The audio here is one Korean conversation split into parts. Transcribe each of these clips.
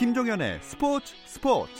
김종현의 스포츠 스포츠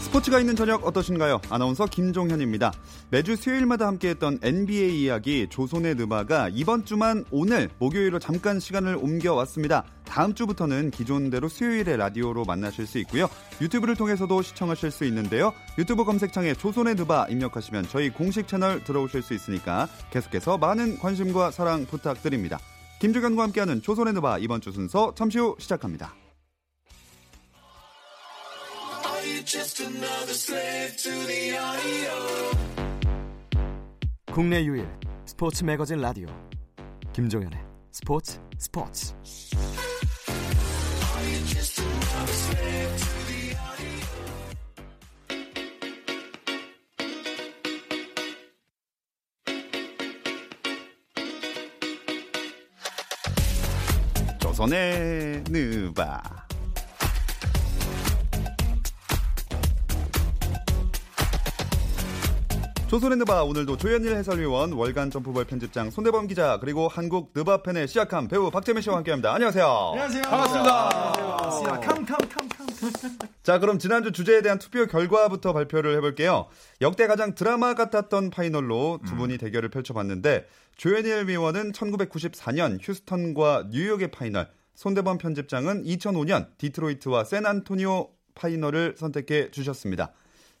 스포츠가 있는 저녁 어떠신가요? 아나운서 김종현입니다. 매주 수요일마다 함께했던 NBA 이야기 조선의 느바가 이번 주만 오늘 목요일로 잠깐 시간을 옮겨왔습니다. 다음 주부터는 기존대로 수요일에 라디오로 만나실 수 있고요. 유튜브를 통해서도 시청하실 수 있는데요. 유튜브 검색창에 조선의 느바 입력하시면 저희 공식 채널 들어오실 수 있으니까 계속해서 많은 관심과 사랑 부탁드립니다. 김종현과 함께하는 조선의 느바 이번 주 순서 잠시 후 시작합니다. 국내 유일 스포츠 매거진 라디오 김종현의 스포츠 스포츠 조선의 느바 조선의 느바 오늘도 조현일 해설위원 월간 점프볼 편집장 손대범 기자 그리고 한국 느바팬의 시아캄 배우 박재민 씨와 함께합니다. 안녕하세요. 안녕하세요. 반갑습니다. 캄캄캄 캄. 자 그럼 지난주 주제에 대한 투표 결과부터 발표를 해볼게요. 역대 가장 드라마 같았던 파이널로 두 분이 대결을 펼쳐봤는데 조현일 위원은 1994년 휴스턴과 뉴욕의 파이널, 손대범 편집장은 2005년 디트로이트와 샌안토니오 파이널을 선택해 주셨습니다.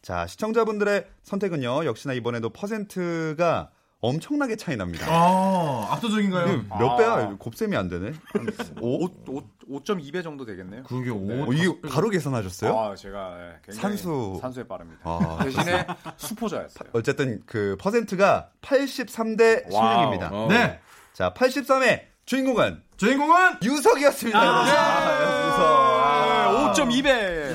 자, 시청자분들의 선택은요, 역시나 이번에도 퍼센트가 엄청나게 차이 납니다. 아, 압도적인가요? 몇 배야? 곱셈이 안 되네. 5? 5.2배 정도 되겠네요. 그게 오. 어, 이게 바로 계산하셨어요? 아, 제가 예, 굉장히 산수. 산수에 빠릅니다. 아. 대신에 수포자였어요. 어쨌든 그 퍼센트가 83대 와우. 16입니다. 어. 네. 자, 83의 주인공은 주인공은 유석이었습니다. 아, 유석. 5.2배.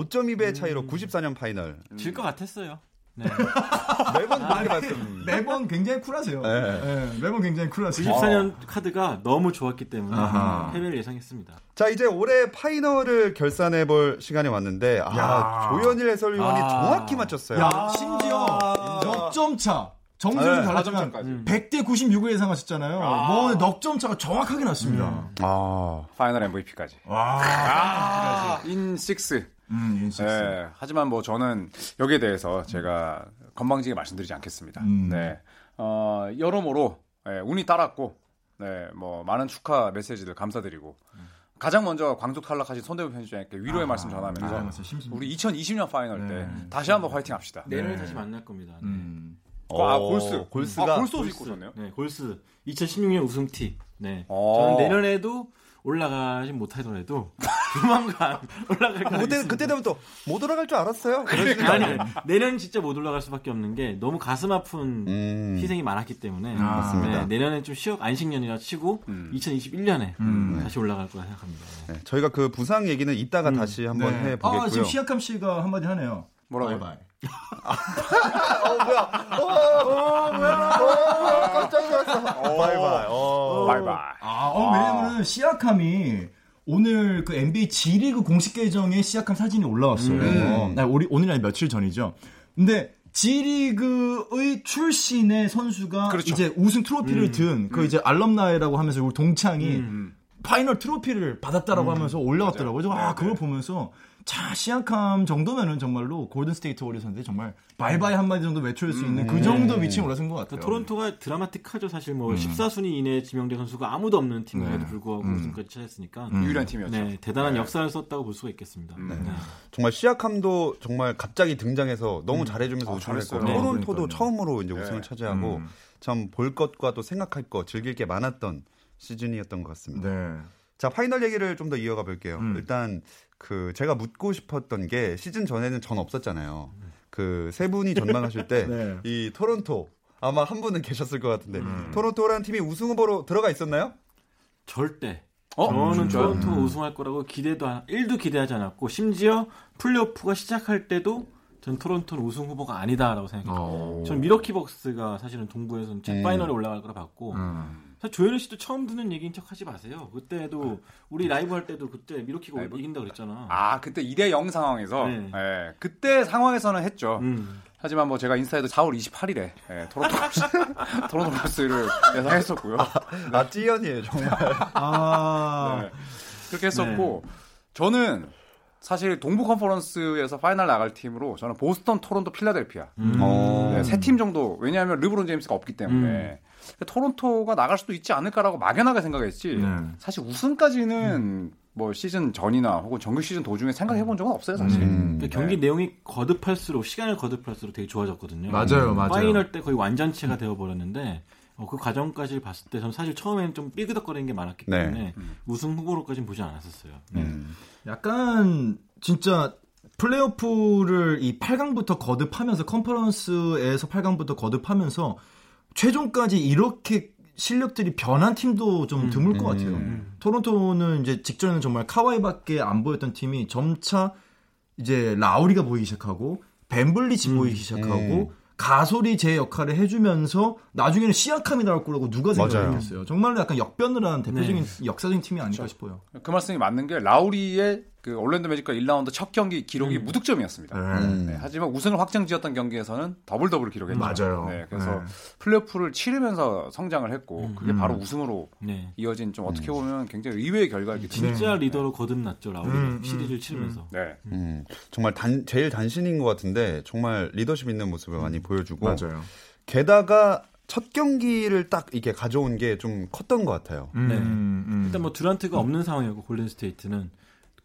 야. 야, 5.2배 차이로 94년 파이널. 질 것 같았어요. 네. 매번 그렇게 말씀. 매번 굉장히 쿨하세요. 네. 네, 매번 굉장히 쿨하세요. 94년 카드가 너무 좋았기 때문에 아하. 패배를 예상했습니다. 자, 이제 올해 파이널을 결산해 볼 시간이 왔는데 아, 야. 조현일 해설위원이 아. 정확히 맞췄어요. 야, 심지어 넉점 차. 점수는 네, 달랐지만 4점차까지. 100대 96을 예상하셨잖아요. 뭐 넉점 차가 정확하게 났습니다. 아. 파이널 MVP까지. 와. in 6. 음. 예, 하지만 뭐 저는 여기에 대해서 제가 건방지게 말씀드리지 않겠습니다. 음. 네. 어, 여러모로 예, 운이 따랐고 네, 뭐 많은 축하 메시지들 감사드리고 가장 먼저 광속 탈락하신 손대범 편집장님께 위로의 말씀 전하면서 심심- 우리 2020년 파이널 때 네. 다시 한번 화이팅 합시다. 내년에 네. 다시 만날 겁니다. 네. 음. 아, 골스. 골스가 아, 골스 옷 입고 오셨네요? 네, 골스 2016년 우승 티. 네. 어. 저는 내년에도 올라가진 못하더라도 조만간 올라갈 거 그때 그때 되면 또 못 올라갈 줄 알았어요. 아니? 내년 진짜 못 올라갈 수밖에 없는 게 너무 가슴 아픈 음. 희생이 많았기 때문에 아, 맞습니다. 네, 내년에 좀 쉬어 안식년이라 치고 음. 2021년에 음. 다시 올라갈 거라 생각합니다. 네. 네, 저희가 그 부상 얘기는 이따가 다시 한번 네. 해 보겠고요. 아, 지금 시약함 씨가 한마디 하네요. 뭐라고요? 바이바이. 어 뭐야? 어, 뭐야? 어, 깜짝 놀랐어. 바이바이. 어. 바이바이. 아, 어, 왜냐면은 시아캄이 오늘 그 NBA G리그 공식 계정에 시아캄 사진이 올라왔어요. 음. 아, 우리 오늘 아니 며칠 전이죠. 근데 G리그의 출신의 선수가 그렇죠. 이제 우승 트로피를 든그 이제 alumni라고 하면서 우리 동창이 음. 파이널 트로피를 받았다라고 하면서 올라왔더라고요. 아, 그걸 보면서 자, 시아캄 정도면은 정말로 골든 스테이트 워리어스인데 정말 바이바이 한마디 정도 외칠 수 있는 그 정도 위치에 올라선 것 같아요. 토론토가 드라마틱하죠. 사실 뭐 14순위 이내에 지명된 선수가 아무도 없는 팀임에도 불구하고 우승까지 차지했으니까 유일한 팀이었죠. 네, 대단한 역사를 썼다고 볼 수가 있겠습니다. 음. 네. 정말 시아캄도 정말 갑자기 등장해서 너무 잘해주면서 아, 우승을 했고 잘했어요. 네, 토론토도 그러니까요. 처음으로 이제 네. 우승을 차지하고 음. 참볼 것과 또 생각할 것 즐길 게 많았던 시즌이었던 것 같습니다. 네. 자 파이널 얘기를 좀 더 이어가 볼게요. 음. 일단 그 제가 묻고 싶었던 게 시즌 전에는 전 없었잖아요. 그 세 분이 전망하실 때 이 네. 토론토 아마 한 분은 계셨을 것 같은데 음. 토론토라는 팀이 우승 후보로 들어가 있었나요? 절대. 어? 저는 진짜요? 토론토가 우승할 거라고 기대도 한- 1도 기대하지 않았고 심지어 플레이오프가 시작할 때도 전 토론토는 우승 후보가 아니다라고 어. 전 밀워키 벅스가 사실은 동부에서는 제 음. 파이널에 올라갈 거라 봤고 음. 사실 조현일 씨도 처음 듣는 얘기인 척 하지 마세요. 그때도 우리 라이브 할 때도 그때 밀워키가 라이브? 이긴다 그랬잖아. 아 그때 2대 0 상황에서 네. 예, 그때 상황에서는 했죠. 음. 하지만 뭐 제가 인스타에도 4월 28일에 예, 토론토 랩터스, 토론토 랩터스를 예상했었고요. 아, 찌연이에요, 정말. 아, 네. 그렇게 했었고 저는 사실 동부 컨퍼런스에서 final 나갈 팀으로 저는 보스턴, 토론토, 필라델피아 음. 어. 네, 세팀 정도 왜냐하면 르브론 제임스가 없기 때문에 토론토가 나갈 수도 있지 않을까라고 막연하게 생각했지 네. 사실 우승까지는 뭐 시즌 전이나 혹은 정규 시즌 도중에 생각해 본 적은 없어요 사실. 음. 근데 경기 내용이 거듭할수록 시간을 거듭할수록 되게 좋아졌거든요. 맞아요, 맞아요. final 때 거의 완전체가 되어 버렸는데 어, 그 과정까지 봤을 때 저는 사실 처음에는 좀 삐그덕거리는 게 많았기 네. 때문에 우승 후보로까지는 보지 않았었어요. 네. 음. 약간 진짜 플레이오프를 이 8강부터 거듭하면서 컨퍼런스에서 8강부터 거듭하면서 최종까지 이렇게 실력들이 변한 팀도 좀 드물 것 같아요. 음. 토론토는 이제 직전에는 정말 카와이밖에 안 보였던 팀이 점차 이제 라우리가 보이기 시작하고 밴블릿이 보이기 시작하고 음. 가솔이 제 역할을 해주면서 나중에는 시아캄이 나올 거라고 누가. 생각했겠어요. 정말로 약간 역변을 한 대표적인 역사적인 팀이 아닐까 싶어요. 그 말씀이 맞는 게 라우리의 그 올랜도 매직과 1라운드 첫 경기 기록이 음. 무득점이었습니다. 음. 네, 하지만 우승을 확정지었던 경기에서는 double double 기록했죠. 맞아요. 네, 그래서 네. 플레이오프를 치르면서 성장을 했고 그게 바로 우승으로 네. 이어진 좀 어떻게 보면 굉장히 의외의 결과이기 때문에 진짜 리더로 거듭났죠 라우리 음, 시리즈를 음, 치르면서. 네. 음, 정말 단, 제일 단신인 것 같은데 정말 리더십 있는 모습을 많이 보여주고 맞아요. 게다가 첫 경기를 딱 이렇게 가져온 게 좀 컸던 것 같아요. 음, 네. 음. 일단 뭐 듀란트가 없는 상황이었고 골든 스테이트는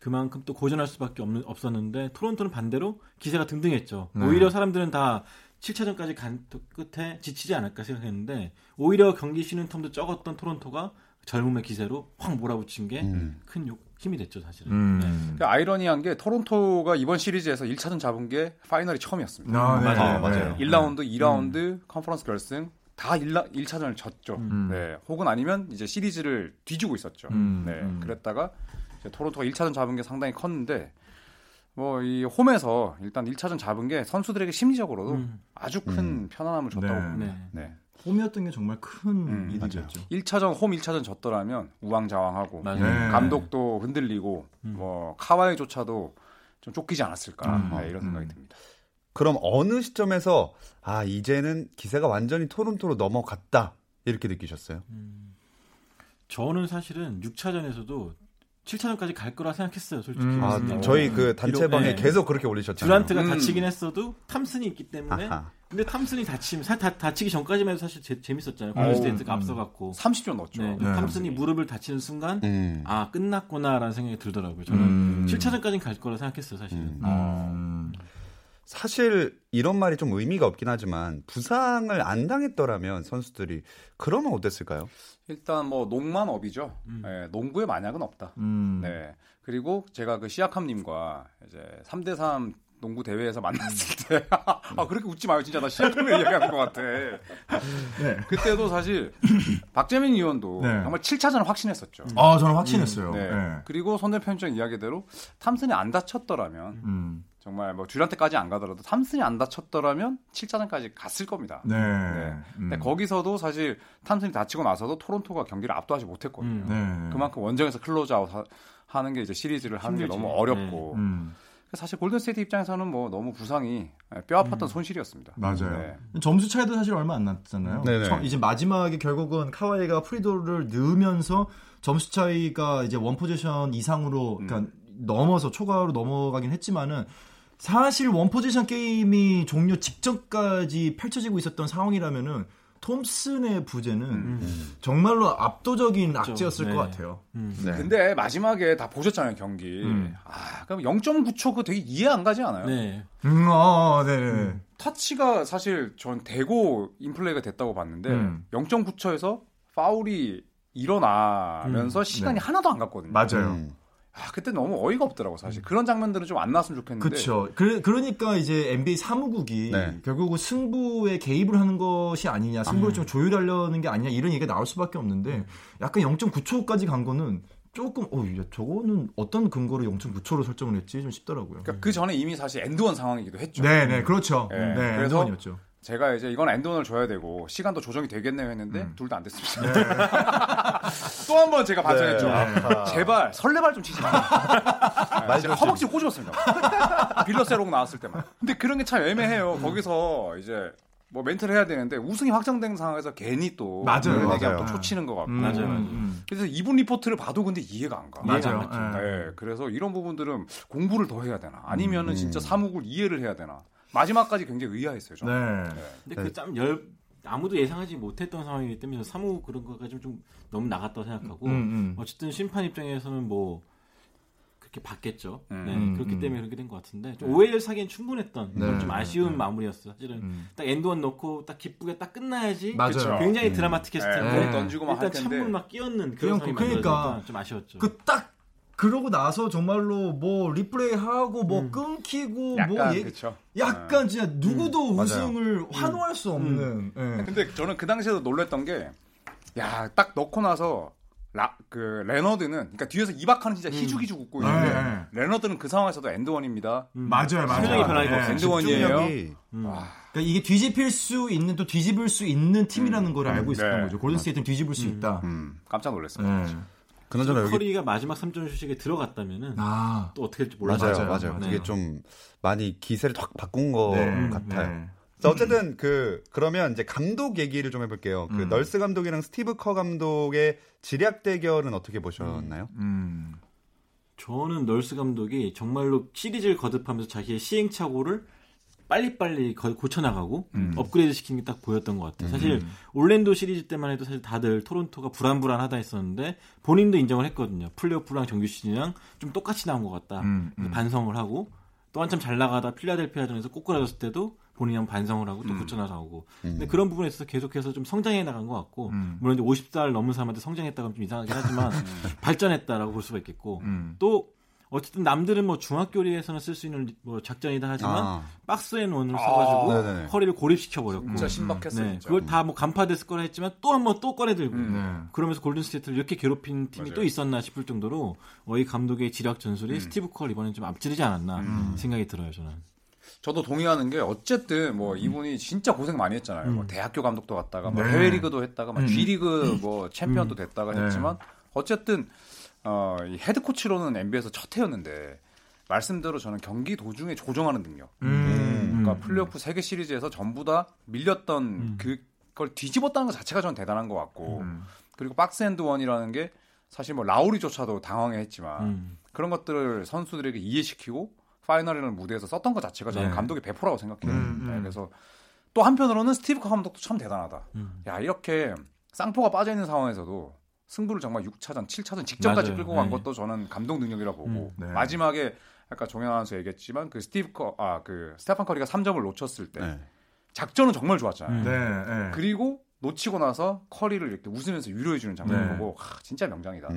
그만큼 또 고전할 수밖에 없는, 없었는데 토론토는 반대로 기세가 등등했죠. 네. 오히려 사람들은 다 7차전까지 간 끝에 지치지 않을까 생각했는데 오히려 경기 쉬는 텀도 적었던 토론토가 젊음의 기세로 확 몰아붙인 게큰 음. 힘이 됐죠 사실은. 음. 네. 그 아이러니한 게 토론토가 이번 시리즈에서 1차전 잡은 게 파이널이 처음이었습니다. 아, 네. 맞아요, 네. 맞아요. 1라운드, 2라운드 컨퍼런스 결승 다 1라, 1차전을 졌죠. 음. 네. 혹은 아니면 이제 시리즈를 뒤지고 있었죠. 음, 네. 음. 그랬다가 토론토가 1차전 잡은 게 상당히 컸는데 뭐 이 홈에서 일단 1차전 잡은 게 선수들에게 심리적으로도 음. 아주 큰 편안함을 줬다고 네. 봅니다. 네. 네. 홈이었던 게 정말 큰 음, 이득이었죠. 1차전 홈 1차전 졌더라면 우왕좌왕하고. 네. 감독도 흔들리고 음. 뭐 카와이조차도 좀 쫓기지 않았을까 음. 네, 이런 생각이 음. 듭니다. 그럼 어느 시점에서 아 이제는 기세가 완전히 토론토로 넘어갔다 이렇게 느끼셨어요? 저는 사실은 6차전에서도 7차전까지 갈 거라 생각했어요, 솔직히. 음. 아 네. 저희 그 단체방에 네. 계속 그렇게 올리셨잖아요. 듀란트가 음. 다치긴 했어도 탐슨이 있기 때문에 아하. 근데 탐슨이 다치면 사, 다, 다치기 전까지만 해도 사실 재, 재밌었잖아요. 어, 골든스테이트가 음. 앞서갔고 30점 넣었죠. 네, 네. 탐슨이 무릎을 다치는 순간 음. 아 끝났구나라는 생각이 들더라고요. 저는 음. 7차전까지는 갈 거라 생각했어요, 사실은. 음. 음. 사실 이런 말이 좀 의미가 없긴 하지만 부상을 안 당했더라면 선수들이 그러면 어땠을까요? 일단 뭐 농만 업이죠. 음. 네, 농구의 만약은 없다. 음. 네. 그리고 제가 그 시아캄님과 이제 3대3 농구 대회에서 만났을 때, 아, 그렇게 웃지 마요. 진짜 나 시아캄을 얘기하는 것 같아. 네. 그때도 사실 박재민 의원도 네. 정말 7차전을 확신했었죠. 아, 저는 확신했어요. 네. 네. 그리고 손대 편집장 이야기대로 탐슨이 안 다쳤더라면 음. 정말 뭐 듀란트까지 안 가더라도 탐슨이 안 다쳤더라면 7차전까지 갔을 겁니다. 네. 네. 음. 근데 거기서도 사실 탐슨이 다치고 나서도 토론토가 경기를 압도하지 못했거든요. 음. 네. 그만큼 원정에서 close out 하- 하는 게 이제 시리즈를 하는 게 힘들지. 너무 어렵고 음. 사실 골든스테이트 입장에서는 뭐 너무 부상이 뼈 아팠던 손실이었습니다. 맞아요. 네. 점수 차이도 사실 얼마 안 났잖아요. 처- 이제 마지막에 결국은 카와이가 free throw를 넣으면서 점수 차이가 이제 one possession 이상으로 그러니까 넘어서 초과로 넘어가긴 했지만은 사실 one possession 게임이 종료 직전까지 펼쳐지고 있었던 상황이라면은 톰슨의 부재는 정말로 압도적인 악재였을 네. 것 같아요. 음. 네. 근데 마지막에 다 보셨잖아요 경기. 음. 아 그럼 0.9초 그거 되게 이해 안 가지 않아요? 네. 음, 아, 네. 터치가 사실 전 대고 인플레이가 됐다고 봤는데 음. 0.9초에서 파울이 일어나면서 시간이 네. 하나도 안 갔거든요. 맞아요. 음. 아 그때 너무 어이가 없더라고 사실. 그런 장면들은 좀 안 나왔으면 좋겠는데. 그렇죠. 그, 그러니까 이제 NBA 사무국이 네. 결국은 승부에 개입을 하는 것이 아니냐, 승부를 좀 조율하려는 게 아니냐 이런 얘기가 나올 수밖에 없는데 약간 0.9초까지 간 거는 조금 어, 야, 저거는 어떤 근거로 0.9초로 설정을 했지 좀 싶더라고요. 그러니까 그 전에 이미 사실 엔드원 상황이기도 했죠. 네, 네, 그렇죠. 네, 네, 그래서 였죠 제가 이제 이건 엔드원을 줘야 되고 시간도 조정이 되겠네요 했는데 음. 둘다 안 됐습니다. 또한 번 제가 반성했죠. 네. 제발 설레발 좀 치지 마. 아, 말 제가 좀 허벅지 꼬집었습니다. 빌러세롱 나왔을 때만. 근데 그런 게 참 애매해요. 거기서 이제 뭐 멘트를 해야 되는데 우승이 확정된 상황에서 괜히 또 맞아요. 맞아요. 또 초치는 것 같고. 음, 맞아요, 음. 음. 그래서 이분 리포트를 봐도 근데 이해가 안 가. 맞아요. 예. 네, 그래서 이런 부분들은 공부를 더 해야 되나? 아니면은 음. 진짜 사무국을 이해를 해야 되나? 마지막까지 굉장히 의아했어요. 저는. 네. 네. 근데 그짬 열 아무도 예상하지 못했던 상황이기 때문에 사무 그런 거가 좀, 좀 너무 나갔다고 생각하고 음, 음. 어쨌든 심판 입장에서는 뭐 그렇게 봤겠죠. 음. 네, 음, 그렇기 음. 때문에 그렇게 된 것 같은데 좀 오해를 사기엔 충분했던 네. 좀 아쉬운 네. 마무리였어. 사실은 음. 딱 and one 넣고 딱 기쁘게 딱 끝나야지. 맞아요. 굉장히 음. 드라마틱했을 네, 텐데 공 던지고 막할 일단 텐데. 찬물 막 끼얹는 그런 그러니까 좀 아쉬웠죠. 그 딱 그러고 나서 정말로 뭐 리플레이 하고 뭐 음. 끊기고 약간 뭐 얘기, 그렇죠. 약간 진짜 누구도 음, 우승을 환호할 수 없는 예. 근데 저는 그 당시에도 놀랬던 게, 야, 딱 넣고 나서, 라, 그, 레너드는, 그러니까 뒤에서 이바카는 진짜 희죽희죽 웃고 있는데, 네. 레너드는 그 상황에서도 and one입니다. 음. 맞아요, 맞아요. 표정이 변하니까 예. 없어요. and one이에요. 음. 와, 그러니까 이게 뒤집힐 수 있는 또 뒤집을 수 있는 팀이라는 걸 알고 있었던 네. 거죠. 골든 스테이트는 뒤집을 수 있다. 음. 깜짝 놀랐어요. 예. 그나저나 여기 커리가 마지막 3점 슛에 들어갔다면은 아. 또 어떻게 될지 몰라요. 맞아요, 맞아요. 맞아요. 네. 그게 좀 많이 기세를 확 바꾼 것 네. 같아요. 네. 자, 어쨌든 그 그러면 이제 감독 얘기를 좀 해볼게요. 그 음. 널스 감독이랑 스티브 커 감독의 지략 대결은 어떻게 보셨나요? 음. 저는 널스 감독이 정말로 시리즈를 거듭하면서 자기의 시행착오를 빨리빨리 거- 고쳐나가고 음. 업그레이드 시키는 게딱 보였던 것 같아요. 사실 올랜도 시리즈 때만 해도 사실 다들 토론토가 불안불안하다 했었는데 본인도 인정을 했거든요. 플레이오프랑 정규 시즌이랑 좀 똑같이 나온 것 같다. 음, 음. 반성을 하고 또 한참 잘 나가다 필라델피아전에서 꼬꾸라졌을 때도 본인이 한번 반성을 하고 또 음. 고쳐나가고 음. 근데 그런 부분에 있어서 계속해서 좀 성장해 나간 것 같고 음. 물론 이제 50살 넘은 사람한테 성장했다고 하면 좀 이상하긴 하지만 발전했다라고 볼 수가 있겠고 음. 또 어쨌든 남들은 뭐 중학교 리그에서는 쓸 수 있는 뭐 작전이다 하지만 아, 박스앤원을 아, 써가지고 네네. 커리를 고립시켜 버렸고 진짜 신박했어요. 네, 진짜. 그걸 다 뭐 간파됐을 거라 했지만 또 한번 또 꺼내 들고 음. 네. 그러면서 골든 스테이트를 이렇게 괴롭힌 팀이 맞아요. 또 있었나 싶을 정도로 어, 이 감독의 지략 전술이 음. 스티브 커를 이번엔 좀 앞지르지 않았나 음. 생각이 들어요 저는. 저도 동의하는 게 어쨌든 뭐 이분이 진짜 고생 많이 했잖아요. 뭐 음. 대학교 감독도 갔다가 뭐 네. 해외 리그도 했다가 막 음. G리그 뭐 챔피언도 됐다가 네. 했지만 어쨌든 어, 이 head coach로는 NBA에서 첫 해였는데 말씀대로 저는 경기 도중에 조정하는 능력. 음. 그러니까 플레이오프 세 개 시리즈에서 전부 다 밀렸던 음. 그걸 뒤집었다는 것 자체가 저는 대단한 것 같고 음. 그리고 box and one이라는 게 사실 뭐 라우리조차도 당황해했지만 음. 그런 것들을 선수들에게 이해시키고 final이라는 무대에서 썼던 것 자체가 저는 네. 감독의 배포라고 생각해요. 음, 음. 네, 그래서 또 한편으로는 스티브 커 감독도 참 대단하다. 음. 야 이렇게 쌍포가 빠져 있는 상황에서도 승부를 정말 6차전, 7차전 직전까지 맞아요. 끌고 간 네. 것도 저는 감독 능력이라 보고 음, 네. 마지막에 아까 종현 아나운서 얘기했지만 그 스티브 커, 아 그 스테판 커리가 3점을 놓쳤을 때 네. 작전은 정말 좋았잖아요. 음. 네. 네. 그리고 놓치고 나서 커리를 이렇게 웃으면서 위로해 주는 장면을 네. 보고 하, 진짜 명장이다.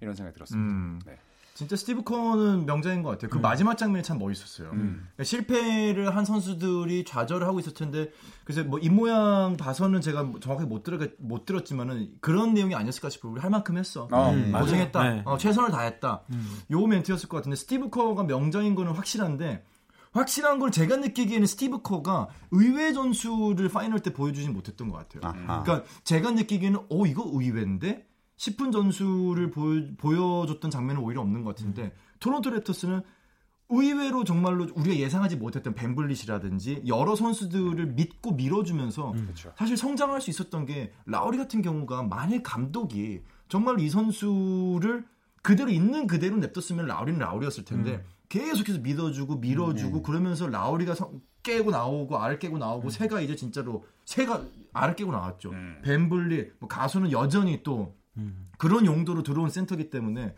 이런 생각이 들었습니다. 음. 네. 진짜 스티브 커는 명장인 것 같아요. 그 마지막 장면이 참 멋있었어요. 음. 그러니까 실패를 한 선수들이 좌절을 하고 있었을 텐데 그래서 뭐 입모양 봐서는 제가 정확하게 못 들어 못 들었지만은 그런 내용이 아니었을까 싶어요. 우리 할 만큼 했어. 어, 음. 고생했다. 네. 어, 최선을 다했다. 음. 요 멘트였을 것 같은데 스티브 커가 명장인 거는 확실한데 확실한 걸 제가 느끼기에는 스티브 커가 의외 전술을 파이널 때 보여주진 못했던 것 같아요. 아하. 그러니까 제가 느끼기에는 어 이거 의외인데 싶은 전술을 보여, 줬던 장면은 오히려 없는 것 같은데 토론토 랩터스는 의외로 정말로 우리가 예상하지 못했던 밴블릿이라든지 여러 선수들을 믿고 밀어주면서 그렇죠. 사실 성장할 수 있었던 게 라우리 같은 경우가 만일 감독이 정말 이 선수를 그대로 있는 그대로 냅뒀으면 라우리는 라우리였을 텐데 계속해서 믿어주고 밀어주고 그러면서 라우리가 성- 깨고 나오고 알을 깨고 나오고 새가 이제 진짜로 새가 알을 깨고 나왔죠. 음. 벤블리 뭐 가수는 여전히 또 음. 그런 용도로 들어온 센터기 때문에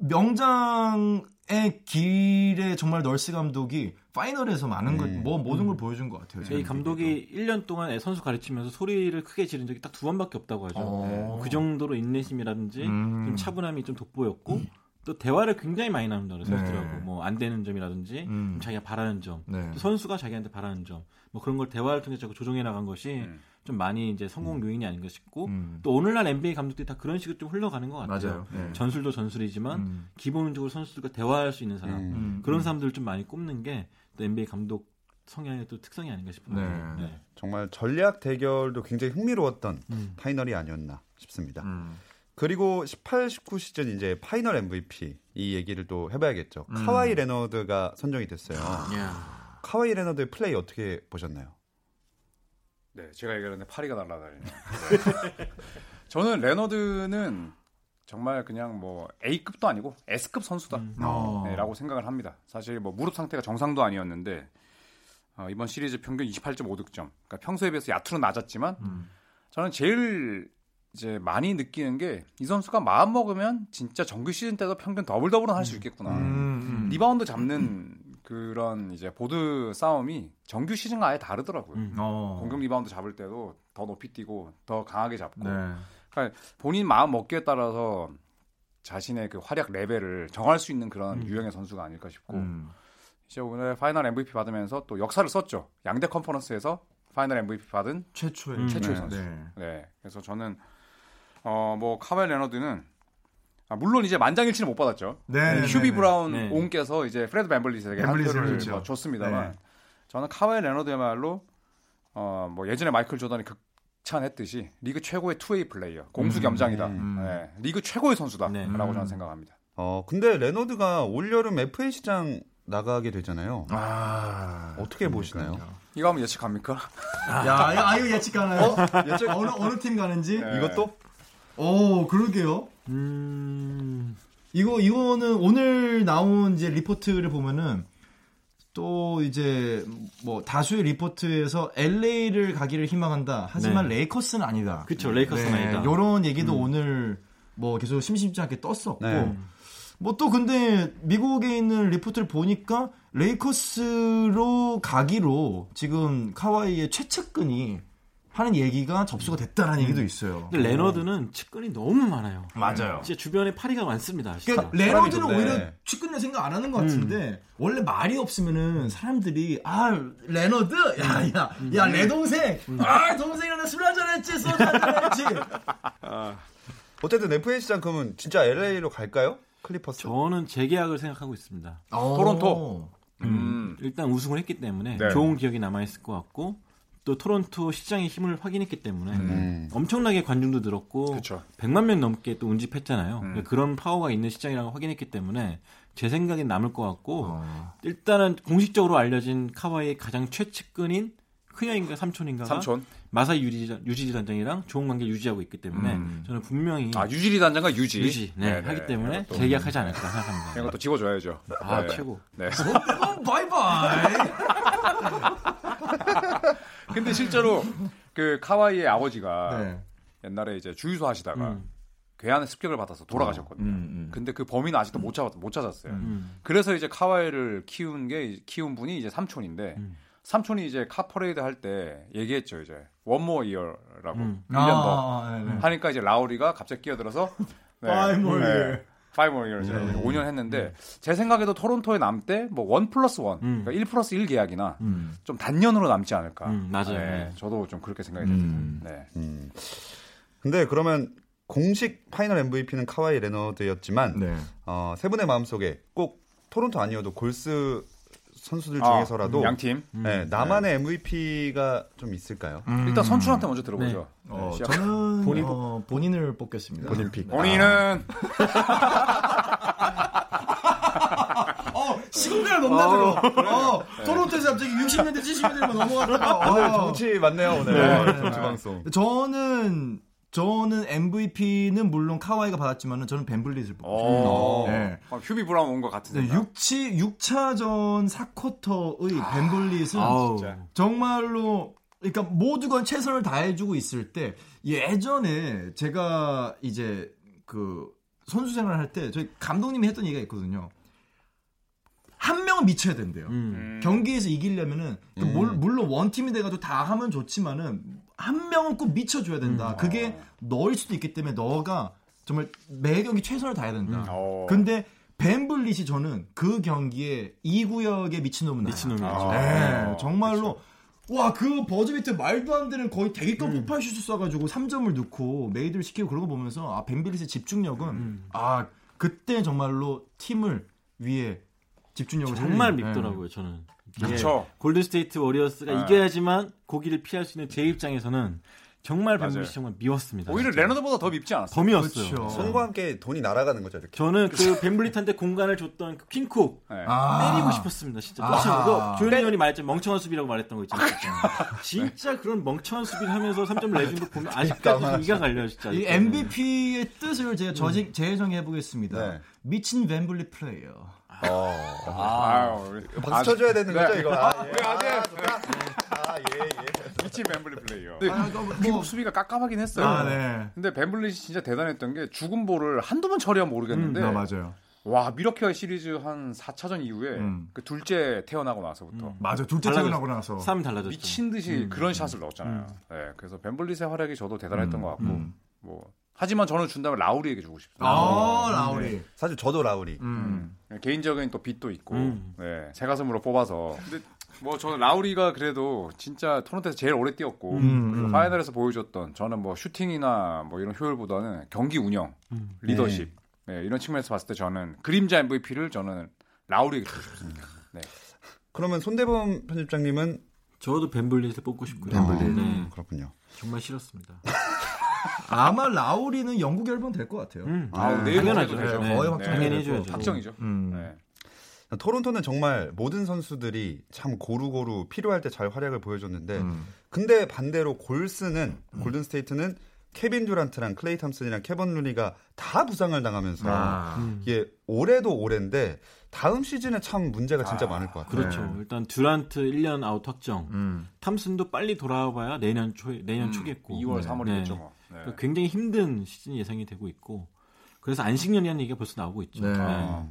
명장의 길에 정말 널스 감독이 파이널에서 많은 것, 음. 뭐 모든 걸 보여준 것 같아요. 이 감독이 1년 동안 선수 가르치면서 소리를 크게 지른 적이 딱 두 번밖에 없다고 하죠. 어. 그 정도로 인내심이라든지 음. 좀 차분함이 좀 돋보였고 또 대화를 굉장히 많이 나눈다고 네. 그러더라고. 뭐안 되는 점이라든지 음. 좀 자기가 바라는 점, 네. 또 선수가 자기한테 바라는 점, 뭐 그런 걸 대화를 통해 자꾸 조정해 나간 것이 음. 좀 많이 이제 성공 요인이 아닌가 싶고 음. 또 오늘날 NBA 감독들이 다 그런 식으로 좀 흘러가는 것 같아요. 맞아요. 네. 전술도 전술이지만 기본적으로 선수들과 대화할 수 있는 사람 음. 음. 그런 사람들을 좀 많이 꼽는 게 또 NBA 감독 성향의 또 특성이 아닌가 싶습니다. 네. 네. 정말 전략 대결도 굉장히 흥미로웠던 음. 파이널이 아니었나 싶습니다. 음. 그리고 18, 19 시즌 이제 파이널 MVP 이 얘기를 또 해봐야겠죠. 음. 카와이 레너드가 선정이 됐어요. 카와이 레너드의 플레이 어떻게 보셨나요? 네, 제가 얘기하는데 파리가 날아다니네요. 네. 저는 레너드는 정말 그냥 뭐 A급도 아니고 S급 선수다. 음. 어. 네, 라고 생각을 합니다. 사실 뭐 무릎 상태가 정상도 아니었는데 어, 이번 시리즈 평균 28.5득점. 그러니까 평소에 비해서 야투는 낮았지만 음. 저는 제일 이제 많이 느끼는 게 이 선수가 마음 먹으면 진짜 정규 시즌 때도 평균 더블 더블은 할 수 있겠구나. 음. 리바운드 잡는 그런 이제 보드 싸움이 정규 시즌과 아예 다르더라고요. 음. 어. 공격 리바운드 잡을 때도 더 높이 뛰고 더 강하게 잡고 네. 그러니까 본인 마음 먹기에 따라서 자신의 그 활약 레벨을 정할 수 있는 그런 음. 유형의 선수가 아닐까 싶고 음. 이제 오늘 파이널 MVP 받으면서 또 역사를 썼죠. 양대 컨퍼런스에서 파이널 MVP 받은 최초의 음. 최초의 네. 선수. 네. 네. 그래서 저는 어 뭐 카와이 레너드는 아, 물론 이제 만장일치는 못 받았죠. 네, 휴비 네, 네. 브라운 네. 옹께서 이제 프레드 밴블릿에게 한 표를 줬죠. 뭐 줬습니다만 네. 저는 카와이 레너드야말로 어 뭐 예전에 마이클 조던이 극찬했듯이 리그 최고의 two-way 플레이어 공수 겸장이다. 음. 네. 리그 최고의 선수다라고 네. 저는 음. 생각합니다. 어 근데 레너드가 올 여름 FA 시장 나가게 되잖아요. 아. 어떻게 보시나요? 이거 한번 예측합니까? 야, 야, 아, 이거 예측 가나요? 예측 어느 어느 팀 가는지? 네. 이것도 오, 그러게요. 음. 이거 이거는 오늘 나온 이제 리포트를 보면은 또 이제 뭐 다수의 리포트에서 LA를 가기를 희망한다. 하지만 네. 레이커스는 아니다. 그쵸, 레이커스는 아니다. 이런 얘기도 음. 오늘 뭐 계속 심심치 않게 떴었고 네. 뭐 또 근데 미국에 있는 리포트를 보니까 레이커스로 가기로 지금 카와이의 최측근이 하는 얘기가 접수가 됐다라는 얘기도 있어요. 근데 레너드는 측근이 너무 많아요. 맞아요. 진짜 주변에 파리가 많습니다. 진짜. 그러니까 레너드는 좋네. 오히려 측근을 생각 안 하는 것 같은데 원래 말이 없으면은 사람들이 아 레너드 야야 야내 동생 아 동생이랑 술 한잔 했지 소주 한잔 했지 어쨌든 FA 시장 그러면 진짜 LA로 갈까요? 클리퍼스. 저는 재계약을 생각하고 있습니다. 토론토. 음. 음. 일단 우승을 했기 때문에 네. 좋은 기억이 남아 있을 것 같고 또 토론토 시장의 힘을 확인했기 때문에 음. 엄청나게 관중도 늘었고 그쵸. 100만 명 넘게 또 운집했잖아요. 음. 그런 파워가 있는 시장이라고 확인했기 때문에 제 생각엔 남을 것 같고 어. 일단은 공식적으로 알려진 카와이의 가장 최측근인 큰형인가 삼촌인가가 삼촌. 마사이 유지, 유지지 단장이랑 좋은 관계 를 유지하고 있기 때문에 음. 저는 분명히 아 유지리 단장과 유지. 유지 네, 네네. 하기 때문에 이것도- 재계약하지 않을까 생각합니다. 이런 것도 집어줘야죠. 아 네. 최고. 네. 어, 바이바이 근데 실제로 그 카와이의 아버지가 네. 옛날에 이제 주유소 하시다가 음. 괴한의 습격을 받아서 돌아가셨거든요. 음, 음. 근데 그 범인은 아직도 못, 찾, 못 찾았어요. 음. 그래서 이제 카와이를 키운 게 키운 분이 이제 삼촌인데 음. 삼촌이 이제 카퍼레이드 할 때 얘기했죠 이제 one more year라고 음. 1년 더 아, 네, 네. 하니까 이제 라우리가 갑자기 끼어들어서 네, Five more year. 5 more years. 네. 5년 했는데 제 생각에도 토론토에 남되 뭐 원 플러스 원, 음. 그러니까 1 플러스 1 계약이나 음. 좀 단년으로 남지 않을까. 음, 맞아요. 네, 네. 저도 좀 그렇게 생각이 음. 듭니다. 네. 음. 근데 그러면 공식 파이널 MVP는 카와이 레너드였지만 네. 어, 세 분의 마음속에 꼭 토론토 아니어도 골스 선수들 아, 중에서라도 양 팀. 네, 나만의 MVP가 좀 있을까요? 일단 선출한테 먼저 들어보죠. 음. 어, 네. 저는 본인- 어, 본인을 뽑겠습니다. 본인 pick. 본인은 어, 시공간을 넘나들어. 어, 토론토에서 갑자기 60년대 70년대로 넘어갔다가 오늘 어. 정치 맞네요 오늘 네. 정치 방송. 저는 저는 MVP는 물론 카와이가 받았지만은 저는 벤블릿을 뽑고 어, 네. 어, 휴비 브라운 온 것 같은 네, 생각. 6치 6차전 4쿼터의 벤블릿은 아우. 진짜. 정말로 그러니까 모두가 최선을 다해 주고 있을 때 예전에 제가 이제 그 선수 생활을 할때 저희 감독님이 했던 얘기가 있거든요. 한 명은 미쳐야 된대요. 음. 음. 경기에서 이기려면은 그 음. 몰- 물론 one team이 돼가지고 다 하면 좋지만은 한 명은 꼭 미쳐줘야 된다. 음. 그게 너일 수도 있기 때문에 너가 정말 매 경기 최선을 다해야 된다. 어. 근데 밴블릿이 저는 그 경기에 이 구역에 미친놈은. 미친놈이죠. 아. 네, 정말로 와 그 버저비터 말도 안 되는 거의 대기권 음. 폭발 슛을 쏴가지고 3점을 넣고 made를 시키고 그런 거 보면서 아 밴블릿의 집중력은 음. 아 그때 정말로 팀을 위해 집중력을 정말 살리는, 믿더라고요 저는. 그렇죠. 골든 스테이트 워리어스가 네. 이겨야지만 고기를 피할 수 있는 제 입장에서는 정말. 밴블릿 정말 미웠습니다. 오히려 진짜. 레너드보다 더 밉지 않았어요. 더 미웠어요. 그렇죠. 슛과 함께 돈이 날아가는 거죠, 이렇게. 저는 그 밴블릿한테 공간을 줬던 그 퀸 쿡 네. 아. 때리고 싶었습니다. 진짜. 아. 아. 그거 조현일 형이 말했죠. 멍청한 수비라고 말했던 거 있잖아요. 진짜, 진짜 그런 멍청한 수비를 하면서 3점을 내준 거 보면 아직까지 좀 이가 갈려요, 진짜. 이 MVP의 뜻을 제가 저지, 재해석해 보겠습니다. 네. 미친 밴블릿 플레이어. 어. 아유, 박수 쳐줘야 되는 네. 거죠, 이거. 아, 예. 우리 아재 아, 예, 예. 미친 밴블릿 플레이어. 근데 아, 뭐- 퀸 쿡 수비가 깜깜하긴 했어요. 아, 네. 근데 밴블릿 진짜 대단했던 게 죽은 볼을 한두 번 처리하면 모르겠는데 아, 맞아요. 와 밀워키와 시리즈 한 4차전 이후에 음. 그 둘째 태어나고 나서부터 맞아. 둘째 달라졌- 퇴근하고 나서. 삶이 달라졌죠. 미친 듯이 그런 샷을 넣었잖아요. 네, 그래서 밴블릿의 활약이 저도 대단했던 것 같고 음. 뭐 하지만 저는 준다면 라우리에게 주고 싶습니다. 아, 라우리. 사실 저도 라우리. 음. 네, 개인적인 또 빚도 있고 음. 네, 새 가슴으로 뽑아서 근데 뭐 저는 라우리가 그래도 진짜 토론토에서 제일 오래 뛰었고 음, 그리고 음. 파이널에서 보여줬던 저는 뭐 슈팅이나 뭐 이런 효율보다는 경기 운영, 리더십 네, 이런 측면에서 봤을 때 저는 그림자 MVP를 저는 라우리에게 주고 싶습니다. 네. 그러면 손대범 편집장님은 저도 벤블리를 뽑고 싶고요. 벤블리. 네, 그렇군요. 정말 싫었습니다. 아마 라우리는 영구결번 될것 같아요. 음. 아, 네. 내일 당연하죠. 네, 거의 네. 확정이 당연히 되고. 해줘야죠. 확정이죠. 음. 네. 토론토는 정말 모든 선수들이 참 고루고루 필요할 때 잘 활약을 보여줬는데 음. 근데 반대로 골스는 골든 스테이트는 케빈 듀란트랑 클레이 탐슨이랑 케본 루니가 다 부상을 당하면서 아. 음. 이게 올해도 올해인데 다음 시즌에 참 문제가 진짜 아, 많을 것 같아요. 그렇죠. 네. 일단 듀란트 1년 아웃 확정. 음. 탐슨도 빨리 돌아와봐야 내년 초 내년 음, 초겠고. 2월, 네. 3월이겠죠. 네. 그러니까 굉장히 힘든 시즌이 예상이 되고 있고. 그래서 안식년이라는 얘기가 벌써 나오고 있죠. 네. 아.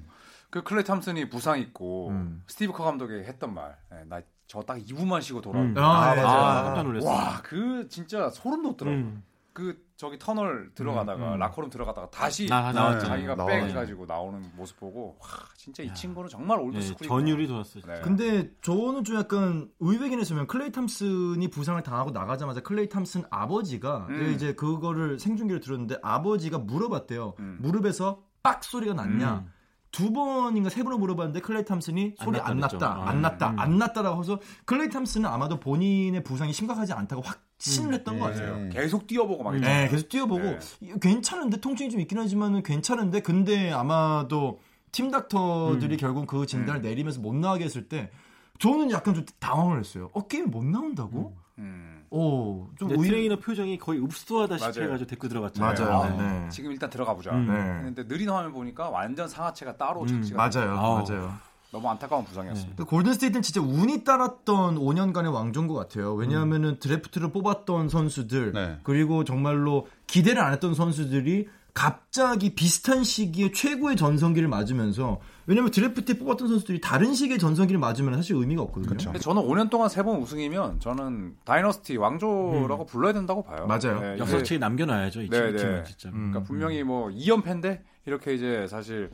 그 클레이 탐슨이 부상 있고 음. 스티브 커 감독이 했던 말. 나 저딱 2분만 쉬고 돌아올 음. 때. 아, 아, 맞아요. 깜짝 놀랐어요. 와, 그 진짜 소름 돋더라고. 음. 그 저기 터널 들어가다가 음, 음. 라커룸 들어가다가 다시 나- 나왔죠. 자기가 네, 백 나와요. 해가지고 나오는 모습 보고 와 진짜 이 친구는 정말 old 네, school이 전율이 돋았어요. 진짜. 네. 근데 저는 좀 약간 의외긴 했으면 클레이 탐슨이 부상을 당하고 나가자마자 클레이 탐슨 아버지가 음. 이제 그거를 생중계로 들었는데 아버지가 물어봤대요. 음. 무릎에서 빡 소리가 났냐? 음. 두 번인가 세 번을 물어봤는데 클레이 탐슨이 안 소리 났다 안 그랬죠. 났다, 아, 안 났다, 음. 안 났다라고 해서 클레이 탐슨은 아마도 본인의 부상이 심각하지 않다고 확 신을 했던 것 같아요. 음. 계속 뛰어보고 막 음. 네, 계속 뛰어보고 네. 괜찮은데 통증이 좀 있긴 하지만은 괜찮은데 근데 아마도 team doctor들이 음. 결국 그 진단을 내리면서 못 나가게 했을 때 저는 약간 좀 당황을 했어요. 어 게임 못 나온다고? 음. 오, 좀 근데 오히려 트레이너 표정이 거의 읍소하다시피 맞아요. 해가지고 데리고 들어갔잖아요. 맞아요. 아, 네. 지금 일단 들어가 보자. 음. 네. 근데 느린 화면 보니까 완전 상하체가 따로 음, 착지가. 맞아요. 맞아요. 너무 안타까운 부상이었습니다. 그 골든 스테이트는 진짜 운이 따랐던 5년간의 왕조인 것 같아요. 왜냐하면은 드래프트를 뽑았던 선수들 네. 그리고 정말로 기대를 안 했던 선수들이 갑자기 비슷한 시기에 최고의 전성기를 맞으면서 왜냐면 드래프트에 뽑았던 선수들이 다른 시기의 전성기를 맞으면 사실 의미가 없거든요. 그렇죠. 근데 저는 5년 동안 세 번 우승이면 저는 다이너스티 왕조라고 불러야 된다고 봐요. 음. 맞아요. 네, 역사책에 남겨놔야죠. 이 네, 팀은 네. 진짜. 음. 그러니까 분명히 뭐 2연패인데 이렇게 이제 사실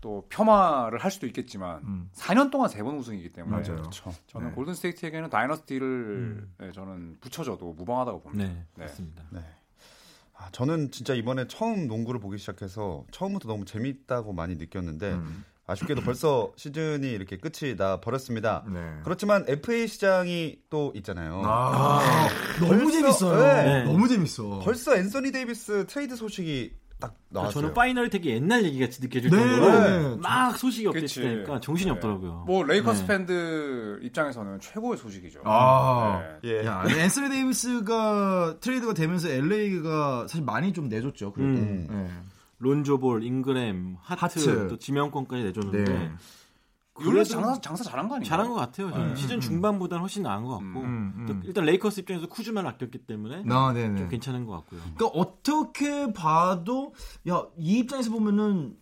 또 폄하를 할 수도 있겠지만 음. 4년 동안 세 번 우승이기 때문에 맞아요. 그렇죠. 저는 네. 골든 스테이트에게는 다이너스티를 음. 네, 저는 붙여줘도 무방하다고 봅니다. 네, 네. 맞습니다. 네. 아, 저는 진짜 이번에 처음 농구를 보기 시작해서 처음부터 너무 재밌다고 많이 느꼈는데 음. 아쉽게도 벌써 시즌이 이렇게 끝이 나 버렸습니다. 네. 그렇지만 FA 시장이 또 있잖아요. 아, 너무 벌써- 재밌어요. 네. 너무 재밌어. 벌써 앤서니 데이비스 트레이드 소식이 딱 나왔어요. 저는 final 되게 옛날 얘기 같이 느껴질 네. 정도로 네. 막 소식이. 업데이트되니까 정신이 네. 없더라고요. 뭐 레이커스 네. 팬들 입장에서는 최고의 소식이죠. 아. 네. 예. 야, 앤서니 데이비스가 트레이드가 되면서 LA가 사실 많이 좀 내줬죠. 그래도. 음. 네. 론조 볼, 잉그램, 하트, 하트. 또 지명권까지 내줬는데 네. 뉴올리언스 장사, 장사 잘한 거 아니에요? 잘한 것 같아요. 저는. 음, 시즌 음. 중반보다는 훨씬 나은 것 같고 음, 음. 또 일단 레이커스 입장에서 쿠즈마만 아꼈기 때문에 아. 좀 괜찮은 것 같고요. 그러니까 어떻게 봐도 LA 입장에서 보면은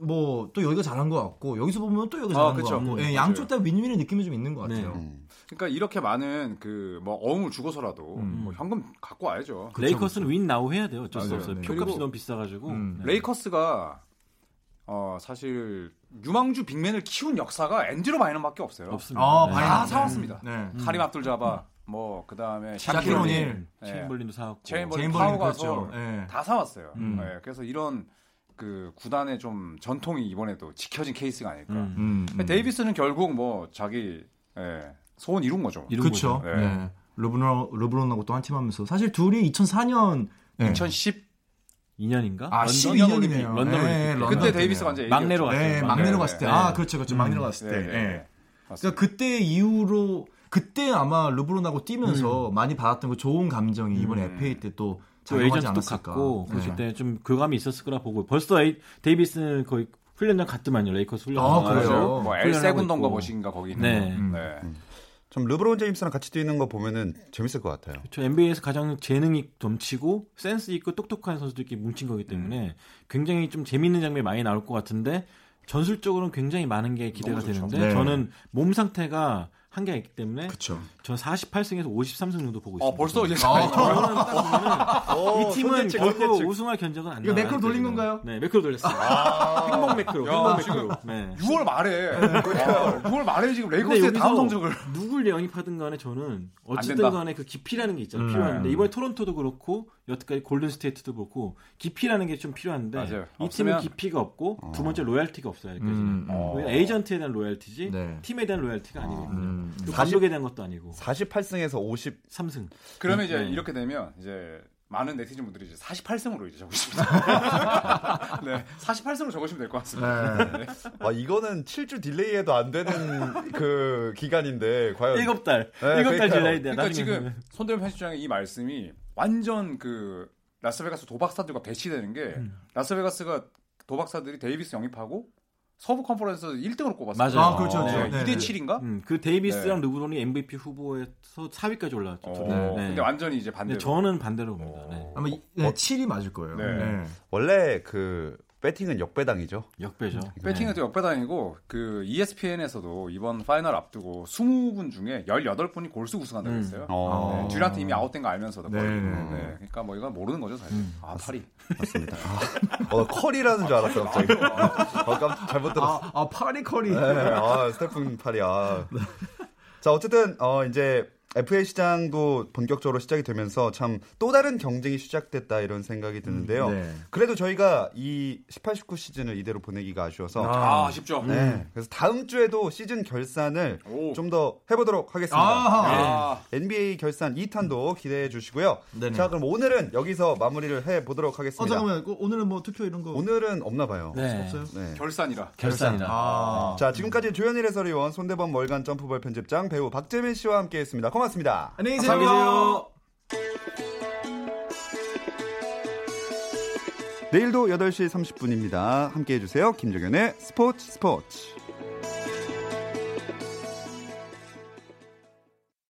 뭐 또 여기가 잘한 것 같고 여기서 보면 또 여기가 아, 잘한 그쵸. 것 같고 음, 예, 맞아요. 양쪽 다 윈윈의 느낌이 좀 있는 것 네. 같아요. 음. 그러니까 이렇게 많은 그 뭐 어음을 주고서라도 음. 뭐 현금 갖고 와야죠. 그쵸, 레이커스는 win now 해야 돼요. 어쩔 수 맞아요. 없어요. 네. 표값이 너무 비싸가지고. 음. 네. 레이커스가 어 사실 유망주 big man을 키운 역사가 앤드루 바이넘밖에 없어요. 없습니다. 아, 네. 다 사왔습니다. 네. 카림 압둘 자바 뭐 그다음에 샤킬 오닐. 네. 체임벌린도 사왔고. 체임벌린 제인 파워 가서 그렇죠. 예. 다 사왔어요. 음. 네, 그래서 이런 그 구단의 좀 전통이 이번에도 지켜진 케이스가 아닐까. 음. 음, 음. 데이비스는 결국 뭐 자기 예, 소원 이룬 거죠. 이룬 그렇죠. 거죠. 네. 네. 르브론 르브론하고 또 한 팀 하면서 사실 둘이 2004년 네. 2010 2년인가? 아, 런던 12년이네요. 올림픽, 런던 네, 올림픽. 런던 그때 데이비스가 완전 막내로. 갔어요. 네, 막내로 네, 갔을 때. 네. 아, 그렇죠. 그렇죠. 음. 막내로 갔을 때. 네, 네. 예. 맞습니다. 그러니까 그때 이후로 그때 아마 르브론하고 뛰면서 많이 받았던 그 좋은 감정이 이번 에 음. FA 때또또 작용하지 않았을까. 갔고 네. 그랬을 때좀 교감이 있었을 거라 보고 벌써 에이, 데이비스는 거의 훈련장 갔더만요 레이커스 훈련장 아, 그래요? 뭐 엘세군도던가 있고. 뭐신가 거기 있는 네. 거. 음. 네. 좀 르브론 제임스랑 같이 뛰는 거 보면은 재밌을 것 같아요. 저 NBA에서 가장 재능이 넘치고 센스 있고 똑똑한 선수들끼리 뭉친 거기 때문에 굉장히 좀 재밌는 장면이 많이 나올 것 같은데 전술적으로는 굉장히 많은 게 기대가. 되는데 네. 저는 몸 상태가 한계가 있기 때문에 그렇죠. 전 48승에서 53승 정도 보고 있습니다. 어 벌써 이제 딱 보면은 이 팀은 결코. 우승할 견적은 안 이거 나와요. 매크로 돌린 건가요? 네, 매크로 돌렸어요. 행복 매크로, 야, 행복 지금 매크로. 네. 6월 말에 아, 6월 말에 지금 레이커스의 다음 성적을 누굴 영입하든 간에 저는 어쨌든. 간에 그 깊이라는 게 있잖아요. 음. 필요한데 이번에 토론토도 그렇고 여태까지 골든 스테이트도 그렇고 깊이라는 게 좀 필요한데 맞아요. 이 없으면- 팀은 깊이가 없고 두 번째 loyalty가 없어요. 아직까지는. 음, 음. 어. 에이전트에 대한 loyalty지 네. 팀에 대한 loyalty가 아니거든요. 음. 또 감독에 대한 것도 아니고 48승에서 50 3승. 그러면 이제 네. 이렇게 되면 이제 많은 네티즌 분들이 이제 48승으로 이제 적으십니다. 네, 48승으로 적으시면 될 것 같습니다. 네. 아, 이거는 7주 delay해도 안 되는 그 기간인데 과연 일곱 달, 네, 일곱 달 그러니까요. delay 돼. 그러니까 나중에 지금 손대현 편집장의 이 말씀이 완전 그 라스베가스 도박사들과 배치되는 게 음. 라스베가스가 도박사들이 데이비스 영입하고 서부 컨퍼런스 1등으로 꼽았어요. 맞아요. 아, 그렇죠. 네. 그렇죠. 네, 2대 네. 7인가? 음, 그 데이비스랑 네. 르브론이 MVP 후보에서 4위까지 올라왔죠. 어, 둘이. 네. 근데 완전히 이제 반대로. 저는 반대로 봅니다. 네. 아마 이- 네, 7이 맞을 거예요. 네. 네. 원래 그 배팅은 역배당이죠. 역배죠. 배팅은 또 역배당이고 그 ESPN에서도 이번 파이널 앞두고 20분 중에 18분이 골스 우승한다고 음. 했어요. 어. 네, 듀란트 이미 아웃된 거 알면서도 네. 네, 네, 네. 그러니까 뭐 이건 모르는 거죠 사실. 음. 아 파리. 맞습니다. 아, 어, 커리라는 줄 알았어 갑자기. 어, 깜 잘못 들었어. 아, 아 파리 커리. 네, 아, 스테픈 파리야. 자, 어쨌든 어 이제 FA 시장도 본격적으로 시작이 되면서 참 또 다른 경쟁이 시작됐다 이런 생각이 드는데요. 네. 그래도 저희가 이 18, 19 시즌을 이대로 보내기가 아쉬워서 아, 아쉽죠. 네. 그래서 다음 주에도 시즌 결산을 오. 좀더 해보도록 하겠습니다. 아하. 네. NBA 결산 2탄도 기대해 주시고요. 네네. 자, 그럼 오늘은 여기서 마무리를 해 보도록 어 하겠습니다. 잠깐만. 그 오늘은 뭐 투표 이런 거 오늘은 없나 봐요. 네. 없어요? 네. 결산이라. 결산이다. 아. 자, 지금까지 조현일 해설위원, 손대범 월간 점프볼 편집장, 배우 박재민 씨와 함께했습니다. 고맙습니다. 안녕히 계세요. 안녕히 계세요. 내일도 8시 30분입니다. 함께 해 주세요. 김종현의 스포츠 스포츠.